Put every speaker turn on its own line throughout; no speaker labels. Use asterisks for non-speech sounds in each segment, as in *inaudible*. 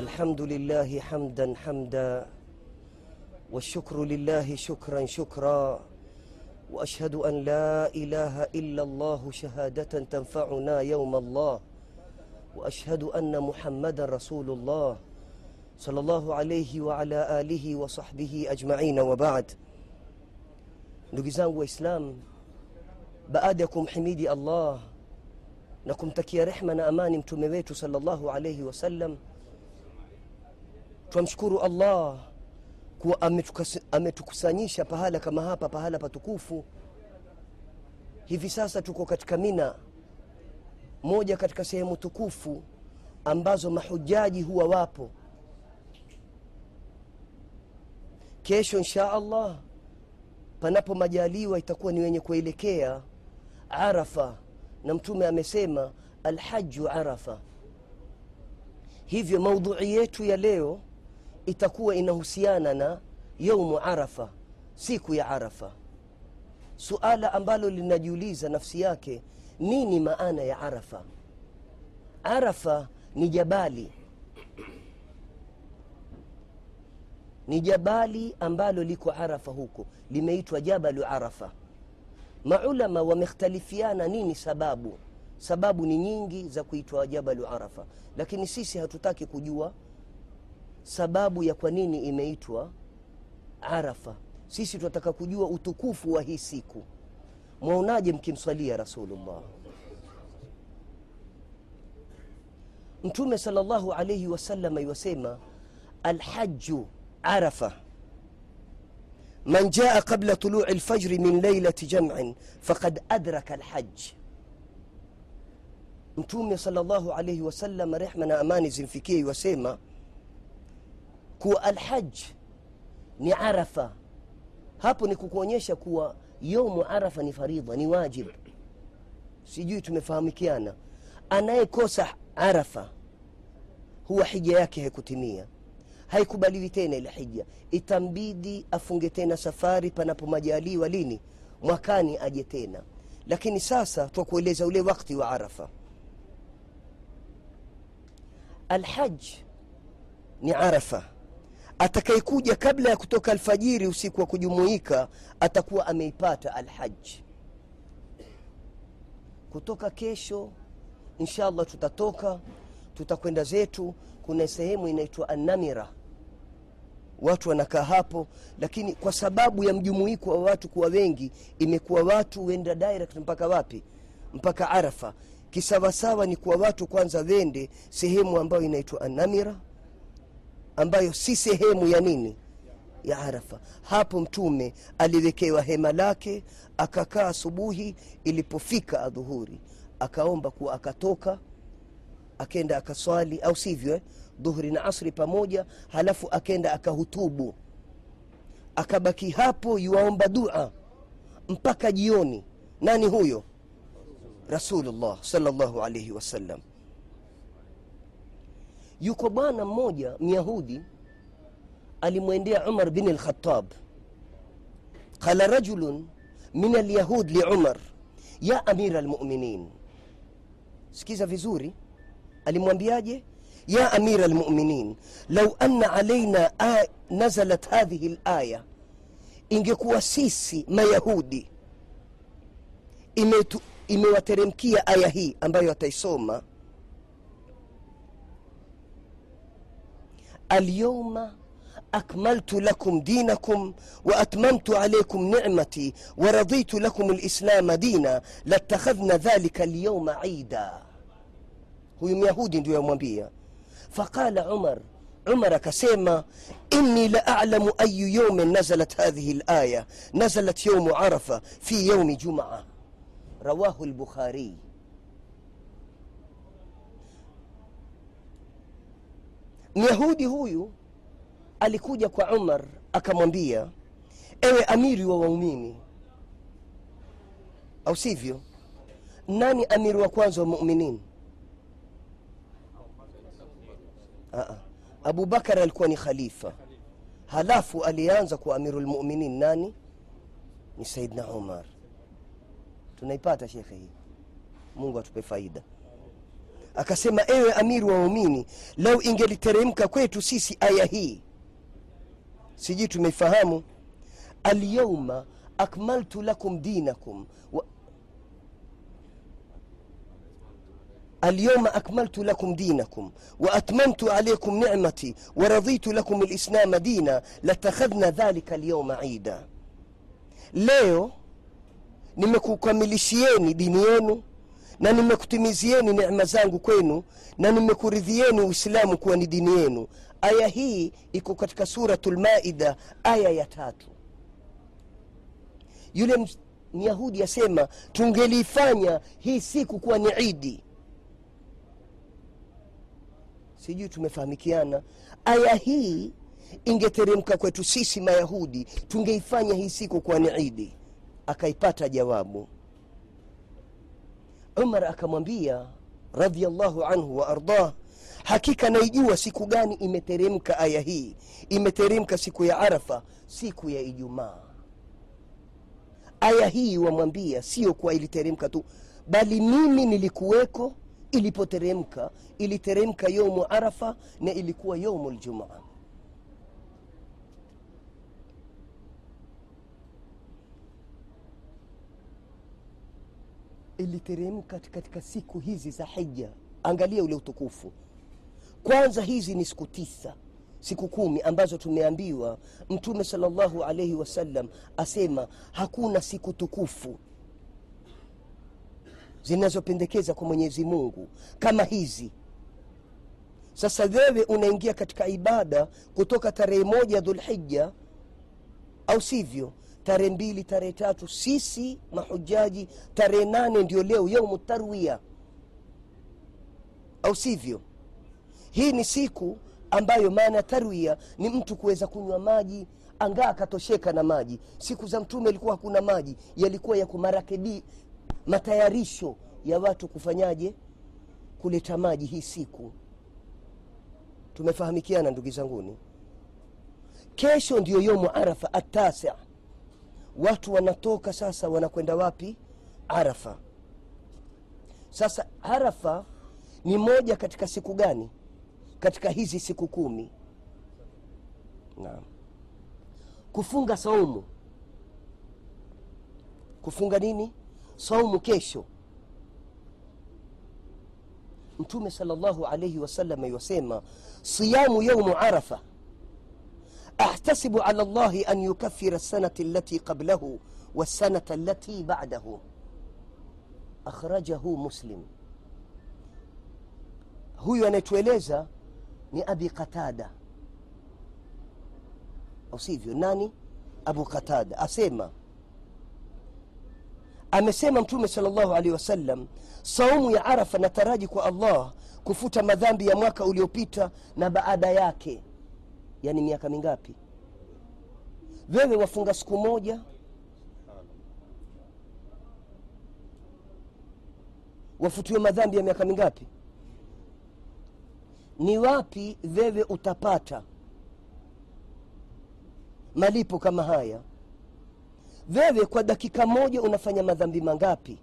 الحمد لله حمدا حمدا والشكر لله شكرا شكرا وأشهد أن لا إله إلا الله شهادة تنفعنا يوم الله وأشهد أن محمدا رسول الله صلى الله عليه وعلى آله وصحبه أجمعين وبعد. Ndugu zangu waislam baada ya kumhimidi allah. Na kumtakia mtume wetu salllahu alaihi wasallam twamshukuru allah kuwa ametukusanyisha pahala kama hapa pahala patukufu. Hivi sasa tuko katika mina moja katika sehemu tukufu ambazo mahujaji huwa wapo. Kesho insha allah panapo majaliwa itakuwa ni wenye kuelekea arafa na mtume amesema alhaju arafa. Hivyo maudhui yetu ya leo itakuwa inahusiana na yaumu arafa siku ya arafa. Suala ambalo linajiuliza nafsi yake nini maana ya arafa? Arafa ni jabali. Ni jabali ambalo liko arafa huko limeitwa jabalu arafa. Maulama wamekhtalifiana nini sababu? Sababu ni nyingi za kuitwa jabalu arafa. Lakini sisi hatutaki kujua sababu ya kwa nini imeitwa Arafa. Sisi tunataka kujua utukufu wa hii siku. Mwaonaje mkimswalia Rasulullah? Mtume sallallahu alayhi wasallam yuwasema, alhaju arafa man jaa qabla tului lfajri min lailati jam'in faqad adraka alhaj. Mtume sallallahu alayhi wasallam, rehma na amani zimfikie, yuwasema kuwa alhaj ni arafa. Hapo ni kukuonyesha kuwa yomu arafa ni faridha ni wajib. Sijui tumefahamikiana. Anayekosa arafa huwa hija yake haikutimia. Haikubaliwi tena ile hija. Itambidi afunge tena safari panapo majaliwa lini? Mwakani aje tena. Lakini sasa twakueleza ule wakti wa arafa. Alhaj ni arafa atakayekuja kabla ya kutoka alfajiri usiku wa kujumuika atakuwa ameipata alhaji kutoka kesho insha allah tutatoka tutakwenda zetu. Kuna sehemu inaitwa anamira watu wanakaa hapo lakini kwa sababu ya mjumuiko wa watu kuwa wengi imekuwa watu wenda direct mpaka wapi? Mpaka arafa. Kisawasawa ni kuwa watu kwanza wende sehemu ambayo inaitwa annamira ambayo si sehemu ya nini? Ya arafa. Hapo mtume aliwekewa hema lake akakaa asubuhi ilipofika adhuhuri. Akaomba kuwa akatoka akenda akaswali au sivyo eh? dhuhuri na asri pamoja halafu akenda akahutubu. Akabaki hapo yuwaomba dua mpaka jioni. Nani huyo? Rasulullah salllahu alaihi wasallam yuko bwana mmoja myahudi alimwendea umar bin lkhatab qala rajulun min alyahud liumar ya amira almuminin. Sikiza vizuri. Alimwambiaje? Ya amira almuminin lau anna alaina nazalat hadhihi laya ingekuwa sisi mayahudi imewateremkia aya hii ambayo ataisoma اليوم أكملت لكم دينكم وأتممت عليكم نعمتي ورضيت لكم الإسلام دينا لاتخذنا ذلك اليوم عيدا. huyu myahudi يوم بيا فقال عمر عمر كسيما إني لأعلم أي يوم نزلت هذه الآية. نزلت يوم عرفة في يوم جمعة. رواه البخاري. Myahudi huyu alikuja kwa umar akamwambia ewe amiri wa waumini. Au sivyo? Nani amiri wa kwanza wa muminin? Aa, abubakar alikuwa ni khalifa. Halafu alianza kuwa amiru lmuminin nani? Ni saidna umar. Tunaipata shekhe hii. Mungu atupe faida akasema, ewe amiru wa waumini, lau ingeliteremka kwetu sisi aya hii, sijui tumeifahamu. Alyauma akmaltu lakum dinakum. Wa... alyawma akmaltu lakum dinakum wa atmamtu alaykum ni'mati wa raditu lakum lislama dina latakhadhna dhalika alyawma ida, leo nimekukamilishieni dini yenu na nimekutimizieni neema zangu kwenu na nimekuridhieni uislamu kuwa ni dini yenu. Aya hii iko katika suratu lmaida aya ya tatu. Yule myahudi asema tungelifanya hii siku kuwa ni idi. Sijui tumefahamikiana. Aya hii ingeteremka kwetu sisi mayahudi tungeifanya hii siku kuwa ni idi. Akaipata jawabu umar akamwambia radiallahu anhu wa ardah hakika naijua siku gani imeteremka aya hii. Imeteremka siku ya arafa siku ya ijumaa. Aya hii wamwambia sio kuwa iliteremka tu bali mimi nilikuweko ilipoteremka. Iliteremka yomu arafa na ilikuwa yomu ljumaa iliteremka katika siku hizi za hija. Angalia ule utukufu. Kwanza hizi ni siku tisa siku kumi ambazo tumeambiwa mtume salllahu alaihi wasallam asema hakuna siku tukufu zinazopendekeza kwa mwenyezi mungu kama hizi. Sasa wewe unaingia katika ibada kutoka tarehe moja dhulhija au sivyo tarehe mbili tarehe tatu sisi mahujaji tarehe nane ndio leo yaumu tarwia. Au sivyo? Hii ni siku ambayo maana tarwia ni mtu kuweza kunywa maji angaa akatosheka na maji. Siku za mtume alikuwa hakuna maji yalikuwa yako marakebi matayarisho ya watu kufanyaje? Kuleta maji hii siku. Tumefahamikiana ndugu zanguni? Kesho ndio yomu arafa atasi watu wanatoka sasa wanakwenda wapi? Arafa. Sasa arafa ni moja katika siku gani? Katika hizi siku kumi. Naam. Kufunga saumu. Kufunga nini? Saumu kesho. Mtume salllahu alaihi wasallam yasema siyamu yaumu arafa أحتسب على الله أن يكفر السنة التي قبله والسنة التي بعده. أخرجه مسلم. هو نتوليزا ني أبي قتادة أو سيفيو أبو قتادة أسيما أمسيما متومي صلى الله عليه وسلم صوم يعرف نتراجك الله كفوت مذنبي يا مواكا وليوبيتا نبا أدا ياكي yani miaka mingapi? Wewe wafunga siku moja. Wafutiwe madhambi ya miaka mingapi? Ni wapi wewe utapata malipo kama haya? Wewe kwa dakika moja unafanya madhambi mangapi?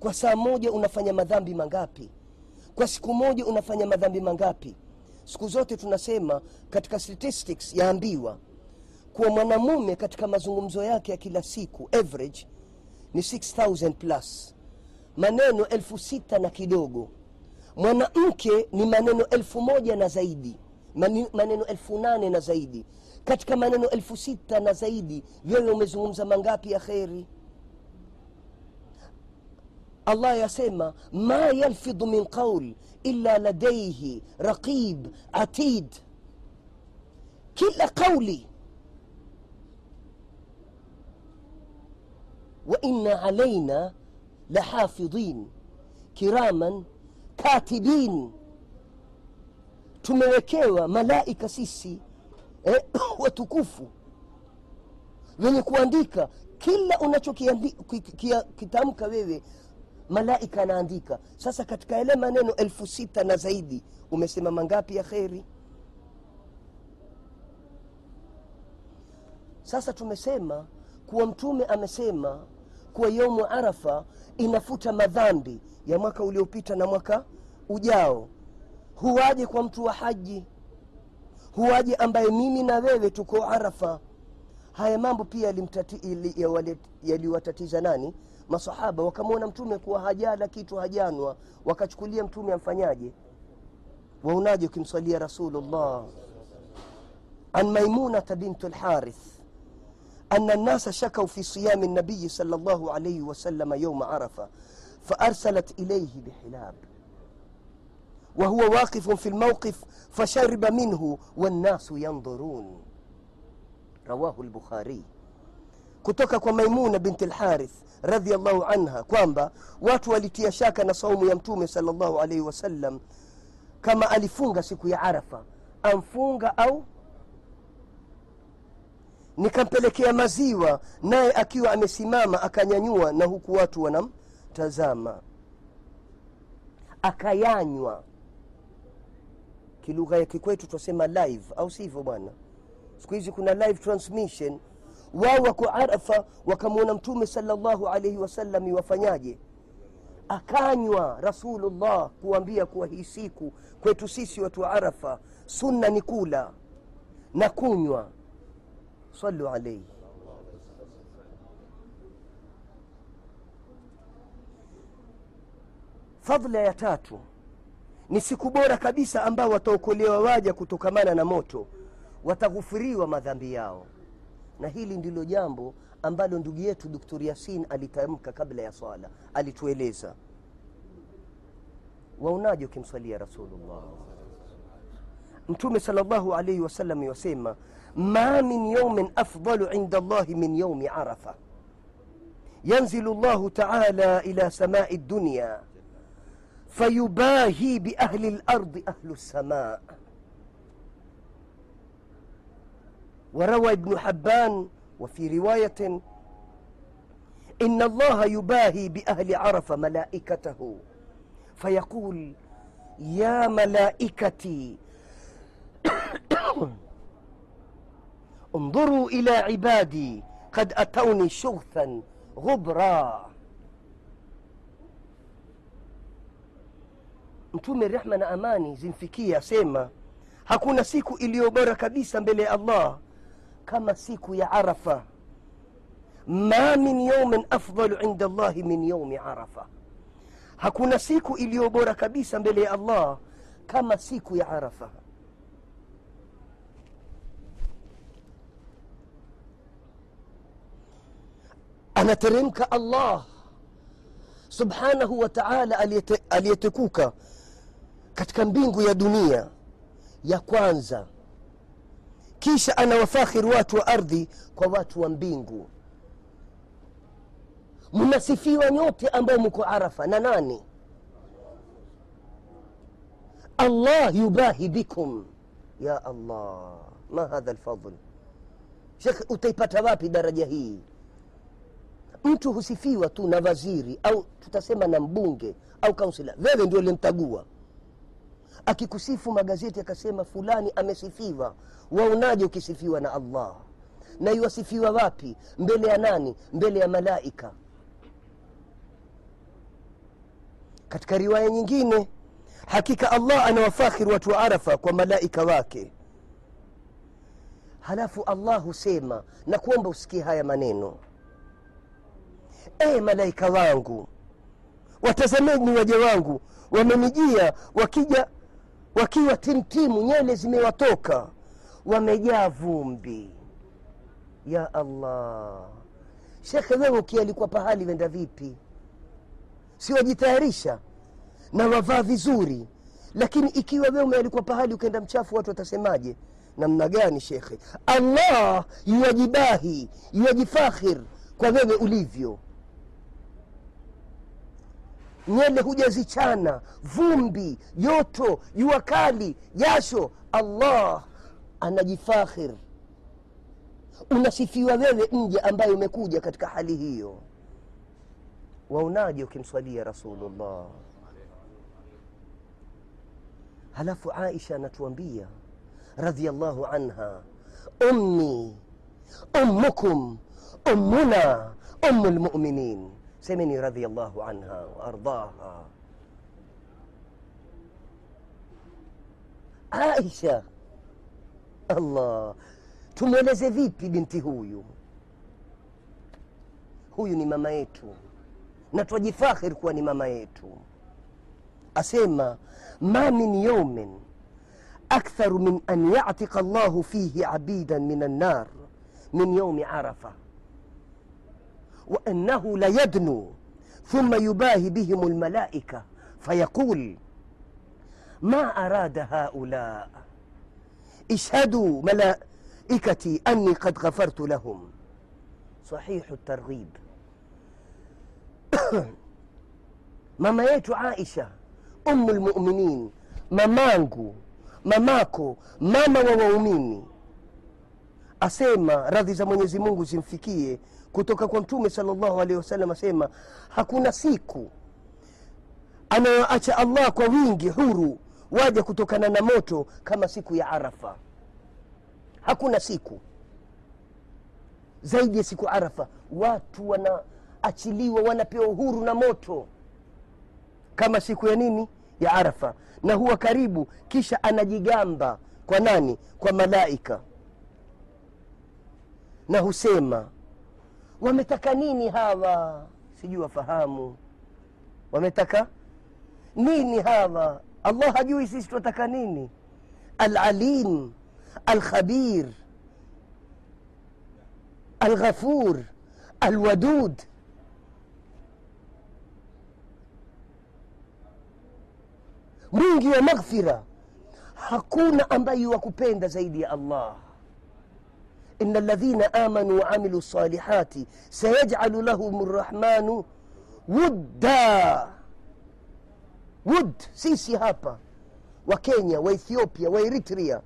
Kwa saa moja unafanya madhambi mangapi? Kwa siku moja unafanya madhambi mangapi siku zote tunasema katika statistics yaambiwa kuwa mwanamume katika mazungumzo yake ya kila siku average ni 6000 plus. Maneno elfu sita na kidogo. Mwanamke ni maneno elfu moja na zaidi. Maneno elfu nane na zaidi. Katika maneno elfu sita na zaidi wewe umezungumza mangapi ya kheri allah yasema ma yalfidhu min qaul illa ladaihi raqib atid. Kila qauli waina alaina lahafidhin kiraman katibin. Tumewekewa malaika sisi eh, *coughs* watukufu wenye kuandika kila unachokitamka wewe malaika anaandika. Sasa katika yale maneno elfu sita na zaidi umesema mangapi ya kheri? Sasa tumesema kuwa mtume amesema kuwa yaumu arafa inafuta madhambi ya mwaka uliopita na mwaka ujao. Huwaje kwa mtu wa haji? Huwaje ambaye mimi na wewe tuko arafa? Haya mambo pia yaliwatatiza nani masahaba wakamwona mtume kuwa hajala kitu hajanwa wakachukulia mtume amfanyaje waonaje ukimswalia rasulullah an maimunata bintu lharith أن الناس شكوا في صيام النبي صلى الله عليه وسلم يوم عرفة فأرسلت إليه بحلاب وهو واقف في الموقف فشرب منه والناس ينظرون رواه البخاري kutoka kwa maimuna binti lharith radiallahu anha kwamba watu walitia shaka na saumu ya mtume salllahu alaihi wasallam kama alifunga siku ya arafa. Amfunga au? Nikampelekea maziwa naye akiwa amesimama akanyanyua na huku watu wanamtazama. Akayanywa. Kilugha ya kikwetu twasema live au sivyo bwana? Siku hizi kuna live transmission wao wako arafa wakamwona mtume salllahu alaihi wasallam wafanyaje akanywa rasulullah kuambia kuwa hii siku kwetu sisi watu wa arafa sunna ni kula na kunywa. Salu alaihi fadla ya tatu ni siku bora kabisa ambao wataokolewa waja kutokamana na moto wataghufuriwa madhambi yao na hili ndilo jambo ambalo ndugu yetu Dr. Yasin alitamka kabla ya swala, alitueleza waonaje ukimswalia Rasulullah? Mtume sallallahu alayhi wasallam yasema, ma min yawmin afdalu inda Allahi min yawmi Arafa, yanzilu Allahu ta'ala ila samai dunya fayubahi biahli lardi ahlu lsamaa وروى ابن حبان وفي رواية إن الله يباهي بأهل عرف ملائكته فيقول يا ملائكتي *coughs* انظروا إلى عبادي قد أتوني شغثا غبرا. mtume rehma na amani zimfikia asema hakuna siku iliyo bora kabisa mbele ya allah kama siku ya arafa. Ma min yaumin afdalu inda llahi min yaumi arafa. Hakuna siku iliyo bora kabisa mbele ya allah kama siku ya arafa. Anateremka allah subhanahu wa taala aliyetekuka katika mbingu ya dunia ya kwanza kisha anawafakhiri watu wa ardhi kwa watu wa mbingu. Mnasifiwa nyote ambao mko arafa na nani? Allah yubahi bikum. Ya allah ma hadha lfadl shekh utaipata wapi daraja hii? Mtu husifiwa tu na waziri au tutasema na mbunge au kansila. Wewe ndio limtagua akikusifu magazeti akasema fulani amesifiwa. Waonaje ukisifiwa na allah? Na iwasifiwa wapi? Mbele ya nani? Mbele ya malaika. Katika riwaya nyingine hakika allah anawafakhiri watu wa arafa kwa malaika wake. Halafu allah husema na kuomba usikie haya maneno. E malaika wangu watazameni waja wangu wamenijia wakija wakiwa timtimu nywele zimewatoka wamejaa vumbi. Ya allah shekhe wewe ukialikwa pahali wenda vipi? Si wajitayarisha na wavaa vizuri lakini ikiwa wewe umealikwa pahali ukaenda mchafu watu watasemaje? Namna gani shekhe? Allah yuwajibahi yuwajifakhir kwa wewe ulivyo nyele hujazichana vumbi joto jua kali jasho. Allah anajifakhir. Unasifiwa wewe mja ambaye umekuja katika hali hiyo. Waonaje ukimswalia rasulullah? Halafu aisha anatuambia radhiallahu anha ummi ummukum ummuna ummu lmuminin سمني رضي الله عنها وأرضاها. عائشة الله تمونا زفيبي بنتي هويو. هويو ني ماما يتو. نتوجي فاخر كواني ماما يتو. أسيما ما من يوم أكثر من أن يعتق الله فيه عبيدا من النار من يوم عرفة. وأنه ليدنو ثم يباهي بهم الملائكة فيقول ما أراد هؤلاء؟ اشهدوا ملائكتي أني قد غفرت لهم. صحيح الترغيب. *coughs* ماميت عائشة أم المؤمنين. مامانكو ماماكو ماما وواميني أسيما رضي زمن يزي مونغو زمفكيه kutoka kwa mtume salllahu alehi wasallam asema hakuna siku anayoacha allah kwa wingi huru waja kutokana na moto kama siku ya arafa. Hakuna siku. Zaidi ya siku arafa watu wanaachiliwa wanapewa uhuru na moto kama siku ya nini? Ya arafa. Na huwa karibu kisha anajigamba kwa nani? Kwa malaika. Na husema wametaka nini hawa sijui wafahamu wametaka nini hawa allah hajui sisi tunataka nini alalim alkhabir alghafur alwadud mwingi wa maghfira hakuna ambaye wakupenda zaidi ya allah إن الذين آمنوا وعملوا الصالحات سيجعل لهم الرحمن ودا wud sisi hapa wa kenya wa ethiopia wa eritrea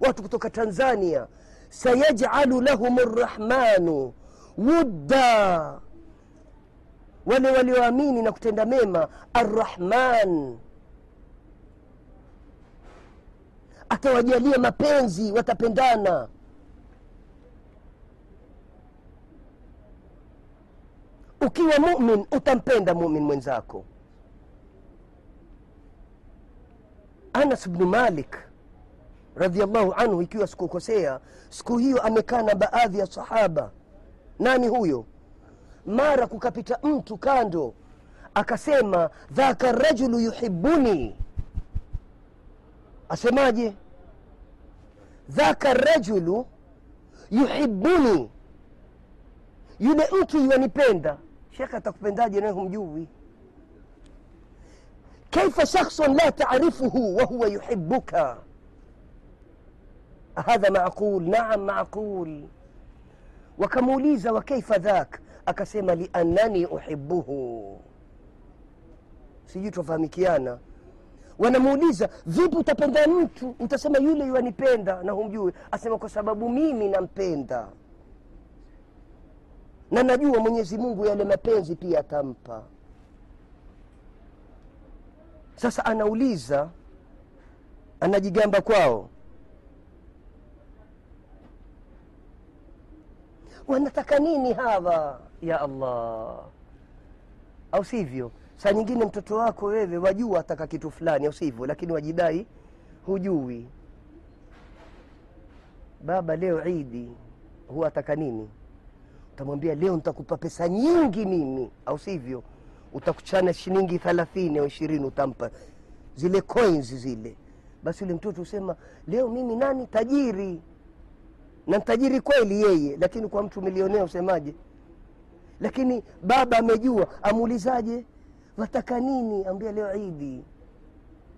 watu kutoka tanzania sayajalu lahum rrahmanu wudda wale walioamini na kutenda mema arrahman atawajalia mapenzi watapendana Ukiwa mumin utampenda mumin mwenzako. Anas bnu malik radiallahu anhu ikiwa sikukosea siku hiyo amekaa na baadhi ya sahaba. Nani huyo? Mara kukapita mtu kando akasema dhaka rajulu yuhibuni asemaje? Dhaka rajulu yuhibuni yule mtu yuanipenda shekhe atakupendaje nawe humjui? Kaifa shakhsun la tarifuhu wahuwa yuhibuka hadha macqul naam macqul wakamuuliza wa kaifa dhak? Akasema liannani uhibuhu sijui twafahamikiana wanamuuliza vipi utapenda mtu? Utasema yule yuanipenda na humjui. Asema kwa sababu mimi nampenda na najua mwenyezi mungu yale mapenzi pia atampa. Sasa anauliza anajigamba kwao. Wanataka nini hawa? Ya allah. Au sivyo? Saa nyingine mtoto wako wewe wajua ataka kitu fulani au sivyo? Lakini wajidai hujui. Baba leo idi huwa ataka nini utamwambia leo nitakupa pesa nyingi mimi. Au sivyo utakuchana shilingi thalathini au ishirini utampa zile coins zile. Basi yule mtoto husema leo mimi nani tajiri? Na tajiri kweli yeye lakini kwa mtu milionea usemaje lakini baba amejua amuulizaje? Wataka nini? Ambia leo idi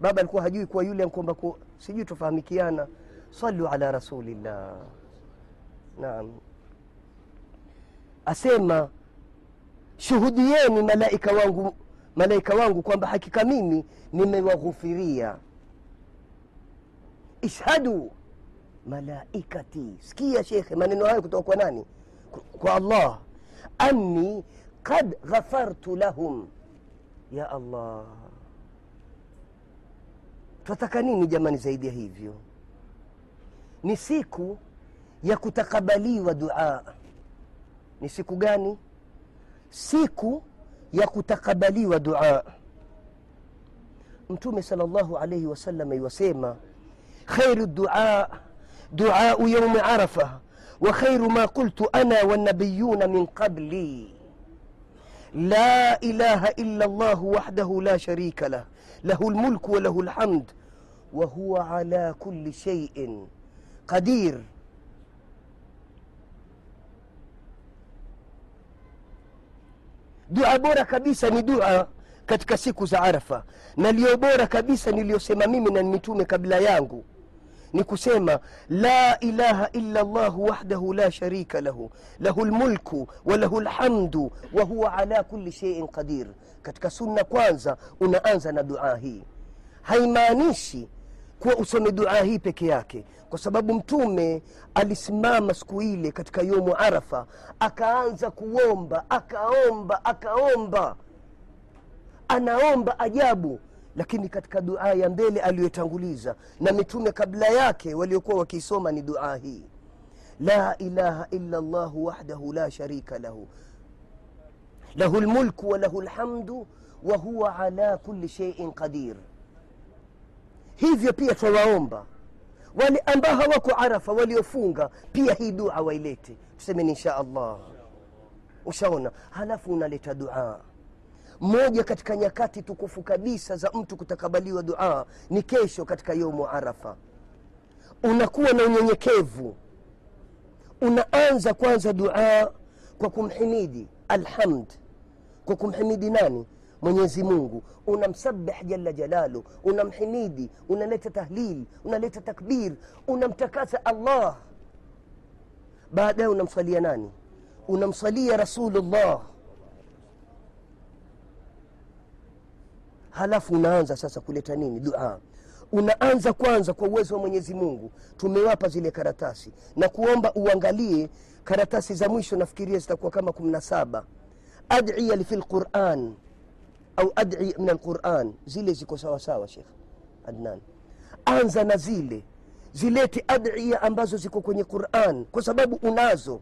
baba alikuwa hajui kuwa yule ankomba, sijui tufahamikiana. Salu ala rasulillah. Naam asema shuhudieni malaika wangu malaika wangu kwamba hakika mimi nimewaghufiria ishhadu malaikati. Sikia shekhe maneno hayo kutoka kwa nani? Kwa allah. Anni kad ghafartu lahum. Ya allah. Twataka nini jamani zaidi ya hivyo? Ni siku ya kutakabaliwa duaa ni siku gani? Siku ya kutakabaliwa dua. Mtume salllahu alaihi wasallam iwasema خير الدعاء دعاء يوم عرفة وخير ما قلت أنا والنبيون من قبلي لا إله إلا الله وحده لا شريك له له الملك وله الحمد وهو على كل شيء قدير dua bora kabisa ni dua katika siku za arafa. Na liyo bora kabisa niliyosema mimi na mitume kabla yangu ni kusema la ilaha illa llahu wahdahu la sharika lahu lahu lmulku wa lahu lhamdu wa huwa ala kuli sheiin qadir. Katika sunna kwanza unaanza na dua hii. Haimaanishi kuwa usome duaa hii peke yake. Kwa sababu mtume alisimama siku ile katika yomu arafa akaanza kuomba akaomba akaomba. Anaomba ajabu lakini katika duaa ya mbele aliyotanguliza na mitume kabla yake waliokuwa wakiisoma ni duaa hii. La ilaha illa llahu wahdahu la sharika lahu. Lahu lmulku wa lahu lhamdu wa huwa ala kuli sheiin qadir hivyo pia twawaomba. Wale ambao hawako arafa waliofunga pia hii dua wailete. Tusemeni insha allah. Ushaona? Halafu unaleta dua. Moja katika nyakati tukufu kabisa za mtu kutakabaliwa dua ni kesho katika yomu arafa. Unakuwa na unyenyekevu. Unaanza kwanza dua kwa kumhimidi. Alhamd. Kwa kumhimidi nani mwenyezi mungu unamsabih jalla jalalu unamhimidi unaleta tahlil unaleta takbir unamtakasa allah. Baadaye unamswalia nani? Unamswalia rasulullah. Halafu unaanza sasa kuleta nini? Dua. Unaanza kwanza kwa uwezo wa mwenyezi mungu. Tumewapa zile karatasi. Na kuomba uangalie karatasi za mwisho nafikiria zitakuwa kama kumi na saba. Adiya fi lquran au ad'i min alquran. Zile ziko sawasawa shekh adnan. Anza na zile. Zilete adiya ambazo ziko kwenye quran kwa sababu unazo.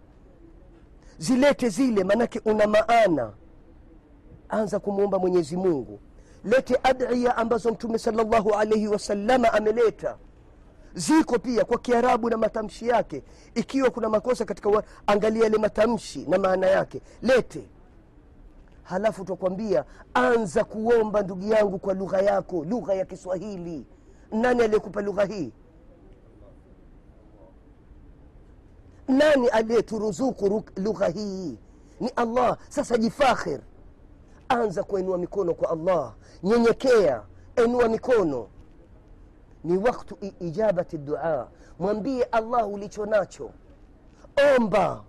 Zilete zile maanake una maana. Anza kumwomba mwenyezi mungu. Lete adiya ambazo mtume salllahu alaihi wasalama ameleta. Ziko pia kwa kiarabu na matamshi yake. Ikiwa kuna makosa katika wa, angalia yale matamshi na maana yake. Lete halafu twakwambia anza kuomba ndugu yangu kwa lugha yako lugha ya kiswahili. Nani aliyekupa lugha hii? Nani aliyeturuzuku lugha hii? Ni allah. Sasa jifakhir. Anza kuinua mikono kwa allah. Nyenyekea. Enua mikono. Ni waktu ijabati dua. Mwambie allah ulicho nacho. Omba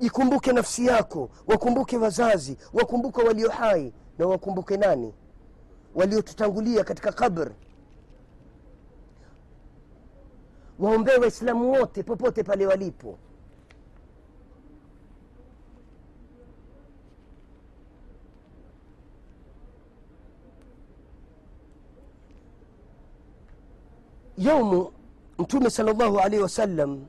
ikumbuke nafsi yako wakumbuke wazazi wakumbuke walio hai na wakumbuke nani? Waliotutangulia katika kabr waombee waislamu wote popote pale walipo. Yaumu mtume sal llahu alaihi wasallam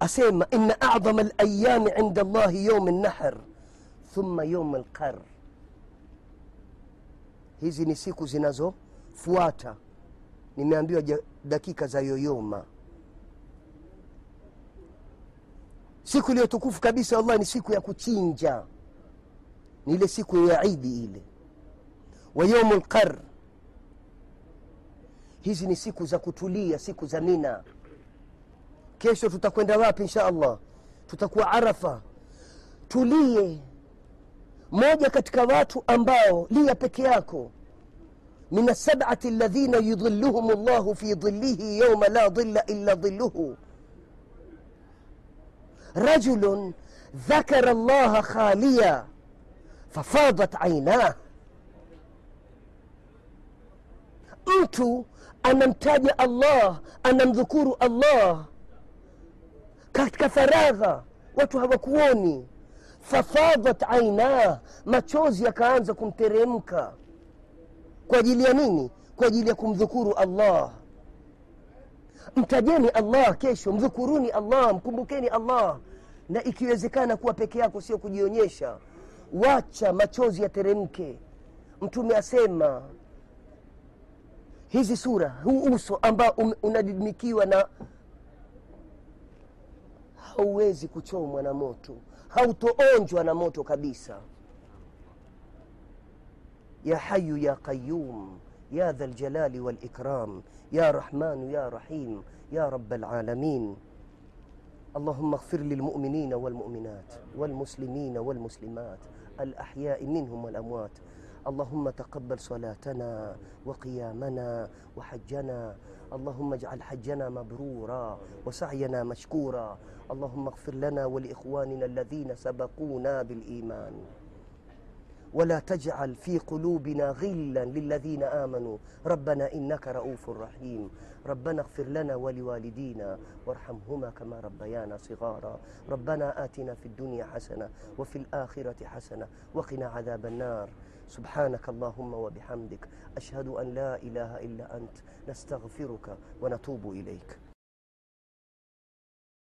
asema ina adhama alayami inda llahi yaum nahr thumma yaum lqar hizi ni siku zinazofuata. Nimeambiwa dakika za yoyoma. Siku iliyotukufu kabisa wallah ni siku ya kuchinja. Ni ile siku ya idi ile. Wa yaumu lqar hizi ni siku za kutulia siku za mina kesho tutakwenda wapi insha allah tutakuwa arafa tulie moja katika watu ambao lia peke yako min asabati ladhina yudhiluhum llahu fi dhillihi yauma la dhilla illa dhilluhu rajulun dhakara llaha khaliya fafadat ainah mtu anamtaja allah anamdhukuru allah katika faragha watu hawakuoni. Fafadhat ainah machozi yakaanza kumteremka. Kwa ajili ya nini? Kwa ajili ya kumdhukuru allah. Mtajeni allah kesho mdhukuruni allah mkumbukeni allah. Na ikiwezekana kuwa peke yako sio kujionyesha wacha machozi yateremke. Mtume asema hizi sura huu uso ambao um- unadidimikiwa na hauwezi kuchomwa na moto hautoonjwa na moto kabisa. Ya hayu ya qayum ya dha ljalali walikram ya rahmanu ya rahim ya rab alalamin اللهم اغفر للمؤمنين والمؤمنات والمسلمين والمسلمات الأحياء منهم والأموات اللهم تقبل صلاتنا وقيامنا وحجنا اللهم اجعل حجنا مبرورا وسعينا مشكورا اللهم اغفر لنا ولإخواننا الذين سبقونا بالإيمان. ولا تجعل في قلوبنا غلا للذين آمنوا. ربنا إنك رؤوف رحيم. ربنا اغفر لنا ولوالدينا وارحمهما كما ربيانا صغارا. ربنا آتنا في الدنيا حسنة وفي الآخرة حسنة وقنا عذاب النار. سبحانك اللهم وبحمدك. أشهد أن لا إله إلا أنت. نستغفرك ونتوب إليك.